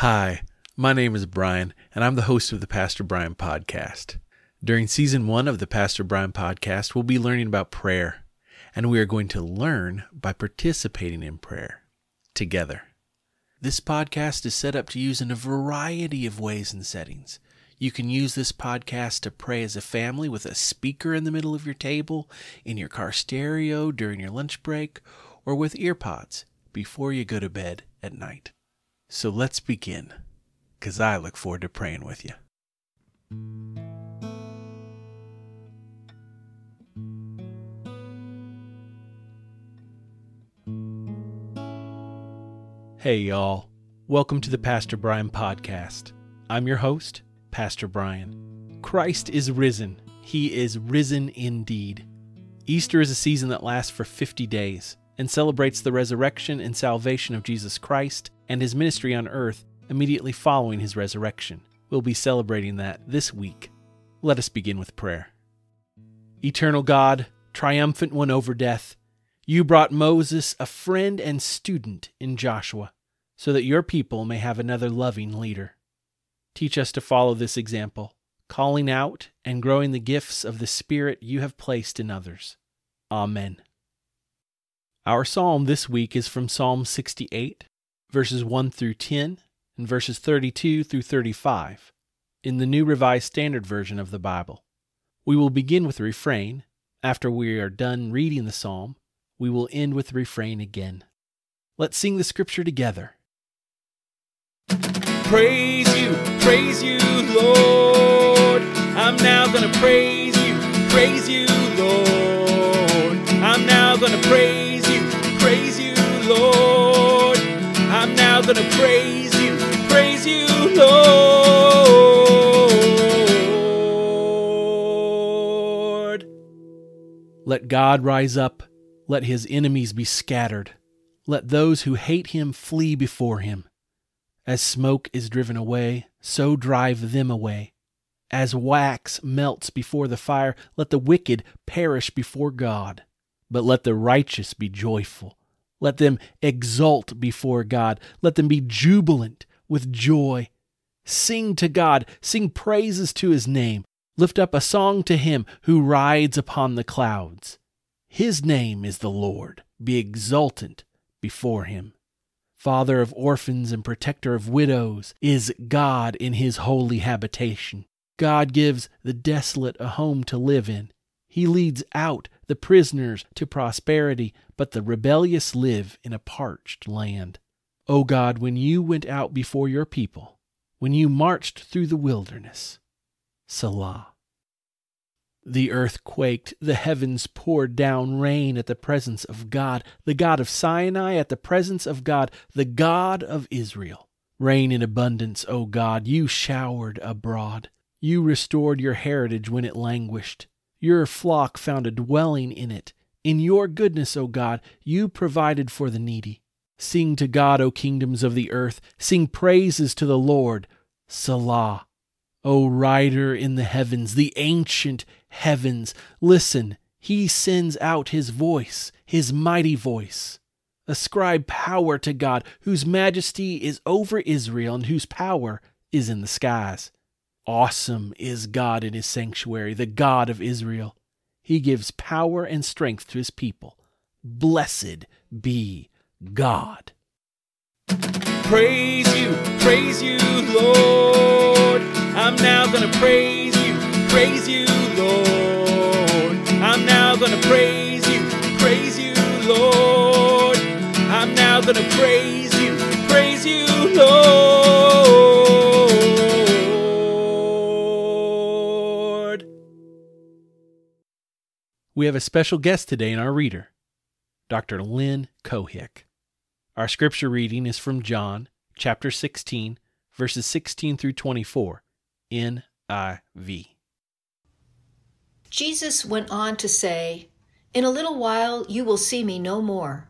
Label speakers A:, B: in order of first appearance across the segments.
A: Hi, my name is Brian, and I'm the host of the Pastor Brian Podcast. During season one of the Pastor Brian Podcast, we'll be learning about prayer, and we are going to learn by participating in prayer together. This podcast is set up to use in a variety of ways and settings. You can use this podcast to pray as a family with a speaker in the middle of your table, in your car stereo during your lunch break, or with earpods before you go to bed at night. So let's begin, because I look forward to praying with you. Hey, y'all. Welcome to the Pastor Brian Podcast. I'm your host, Pastor Brian. Christ is risen. He is risen indeed. Easter is a season that lasts for 50 days and celebrates the resurrection and salvation of Jesus Christ and his ministry on earth immediately following his resurrection. We'll be celebrating that this week. Let us begin with prayer. Eternal God, triumphant one over death, you brought Moses a friend and student in Joshua, so that your people may have another loving leader. Teach us to follow this example, calling out and growing the gifts of the Spirit you have placed in others. Amen. Our psalm this week is from Psalm 68, verses 1 through 10, and verses 32 through 35 in the New Revised Standard Version of the Bible. We will begin with the refrain. After we are done reading the psalm, we will end with the refrain again. Let's sing the scripture together. Praise you, praise you, Lord. I'm now going to praise you, praise you, Lord. I'm now going to praise you, praise you, Lord. I'm now to praise you, praise you, Lord. Let God rise up, let his enemies be scattered. Let those who hate him flee before him. As smoke is driven away, so drive them away. As wax melts before the fire, let the wicked perish before God. But let the righteous be joyful. Let them exult before God. Let them be jubilant with joy. Sing to God, sing praises to his name. Lift up a song to him who rides upon the clouds. His name is the Lord. Be exultant before him. Father of orphans and protector of widows is God in his holy habitation. God gives the desolate a home to live in. He leads out the prisoners to prosperity, but the rebellious live in a parched land. O God, when you went out before your people, when you marched through the wilderness, Selah. The earth quaked, the heavens poured down rain at the presence of God, the God of Sinai, at the presence of God, the God of Israel. Rain in abundance, O God, you showered abroad. You restored your heritage when it languished. Your flock found a dwelling in it. In your goodness, O God, you provided for the needy. Sing to God, O kingdoms of the earth. Sing praises to the Lord. Selah. O rider in the heavens, the ancient heavens, listen, he sends out his voice, his mighty voice. Ascribe power to God, whose majesty is over Israel and whose power is in the skies. Awesome is God in his sanctuary, the God of Israel. He gives power and strength to his people. Blessed be God. Praise you, praise you, Lord. I'm now going to praise you, praise you, Lord. I'm now going to praise you, praise you, Lord. I'm now going to praise you, praise you, Lord. We have a special guest today in our reader, Dr. Lynn Cohick. Our scripture reading is from John chapter 16, verses 16 through 24, NIV.
B: Jesus went on to say, In a little while you will see me no more,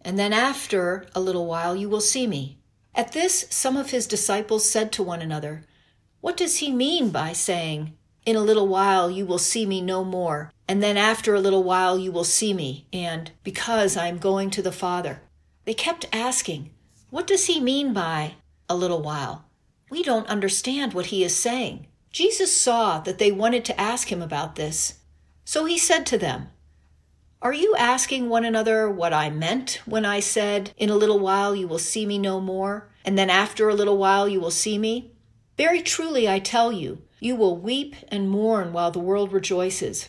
B: and then after a little while you will see me. At this, some of his disciples said to one another, What does he mean by saying, In a little while you will see me no more, and then after a little while you will see me, and because I am going to the Father? They kept asking, What does he mean by, a little while. We don't understand what he is saying. Jesus saw that they wanted to ask him about this. So he said to them, Are you asking one another what I meant when I said, In a little while you will see me no more, and then after a little while you will see me? Very truly I tell you, you will weep and mourn while the world rejoices.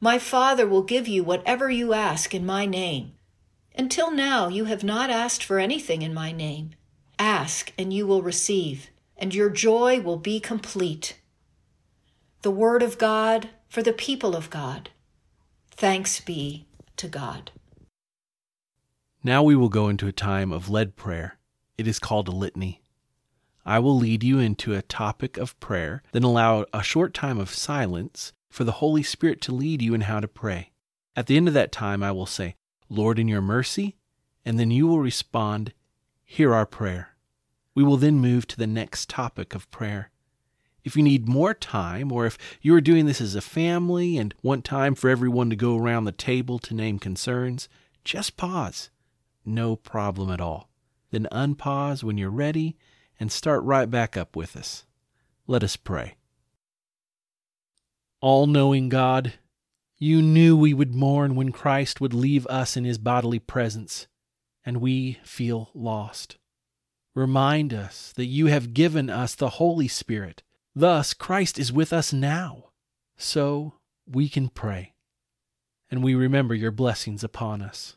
B: my Father will give you whatever you ask in my name. Until now, you have not asked for anything in my name. Ask, and you will receive and your joy will be complete. The Word of God for the people of God. Thanks be to God.
A: Now we will go into a time of led prayer. It is called a litany. I will lead you into a topic of prayer, then allow a short time of silence for the Holy Spirit to lead you in how to pray. At the end of that time, I will say, Lord, in your mercy, and then you will respond, Hear our prayer. We will then move to the next topic of prayer. If you need more time, or if you are doing this as a family and want time for everyone to go around the table to name concerns, just pause. No problem at all. Then unpause when you're ready and start right back up with us. Let us pray. All knowing God, you knew we would mourn when Christ would leave us in his bodily presence, and we feel lost. Remind us that you have given us the Holy Spirit. Thus, Christ is with us now. So we can pray, and we remember your blessings upon us.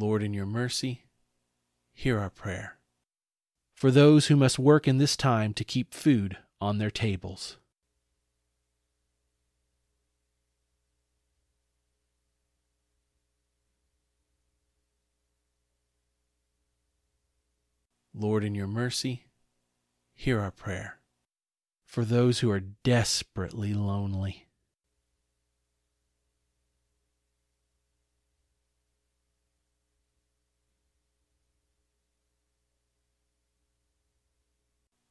A: Lord, in your mercy, hear our prayer for those who must work in this time to keep food on their tables. Lord, in your mercy, hear our prayer. For those who are desperately lonely.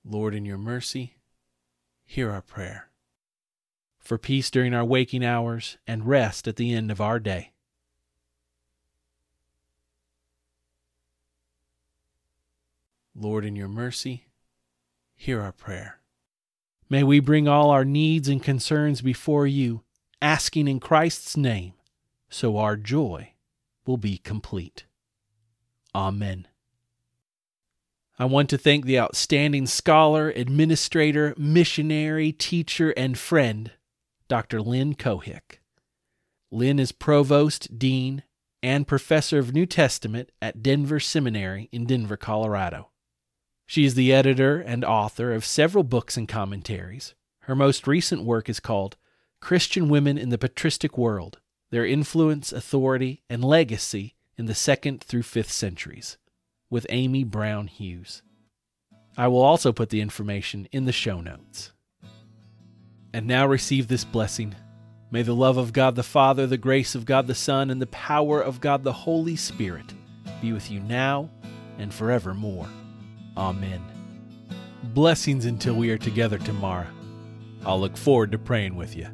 A: Lord, in your mercy, hear our prayer. For peace during our waking hours and rest at the end of our day. Lord, in your mercy, hear our prayer. May we bring all our needs and concerns before you, asking in Christ's name, so our joy will be complete. Amen. I want to thank the outstanding scholar, administrator, missionary, teacher, and friend, Dr. Lynn Cohick. Lynn is provost, dean, and professor of New Testament at Denver Seminary in Denver, Colorado. She is the editor and author of several books and commentaries. Her most recent work is called Christian Women in the Patristic World Their Influence, Authority, and Legacy in the Second through Fifth Centuries with Amy Brown Hughes. I will also put the information in the show notes. And now receive this blessing. May the love of God the Father, the grace of God the Son, and the power of God the Holy Spirit be with you now and forevermore. Amen. Blessings until we are together tomorrow. I'll look forward to praying with you.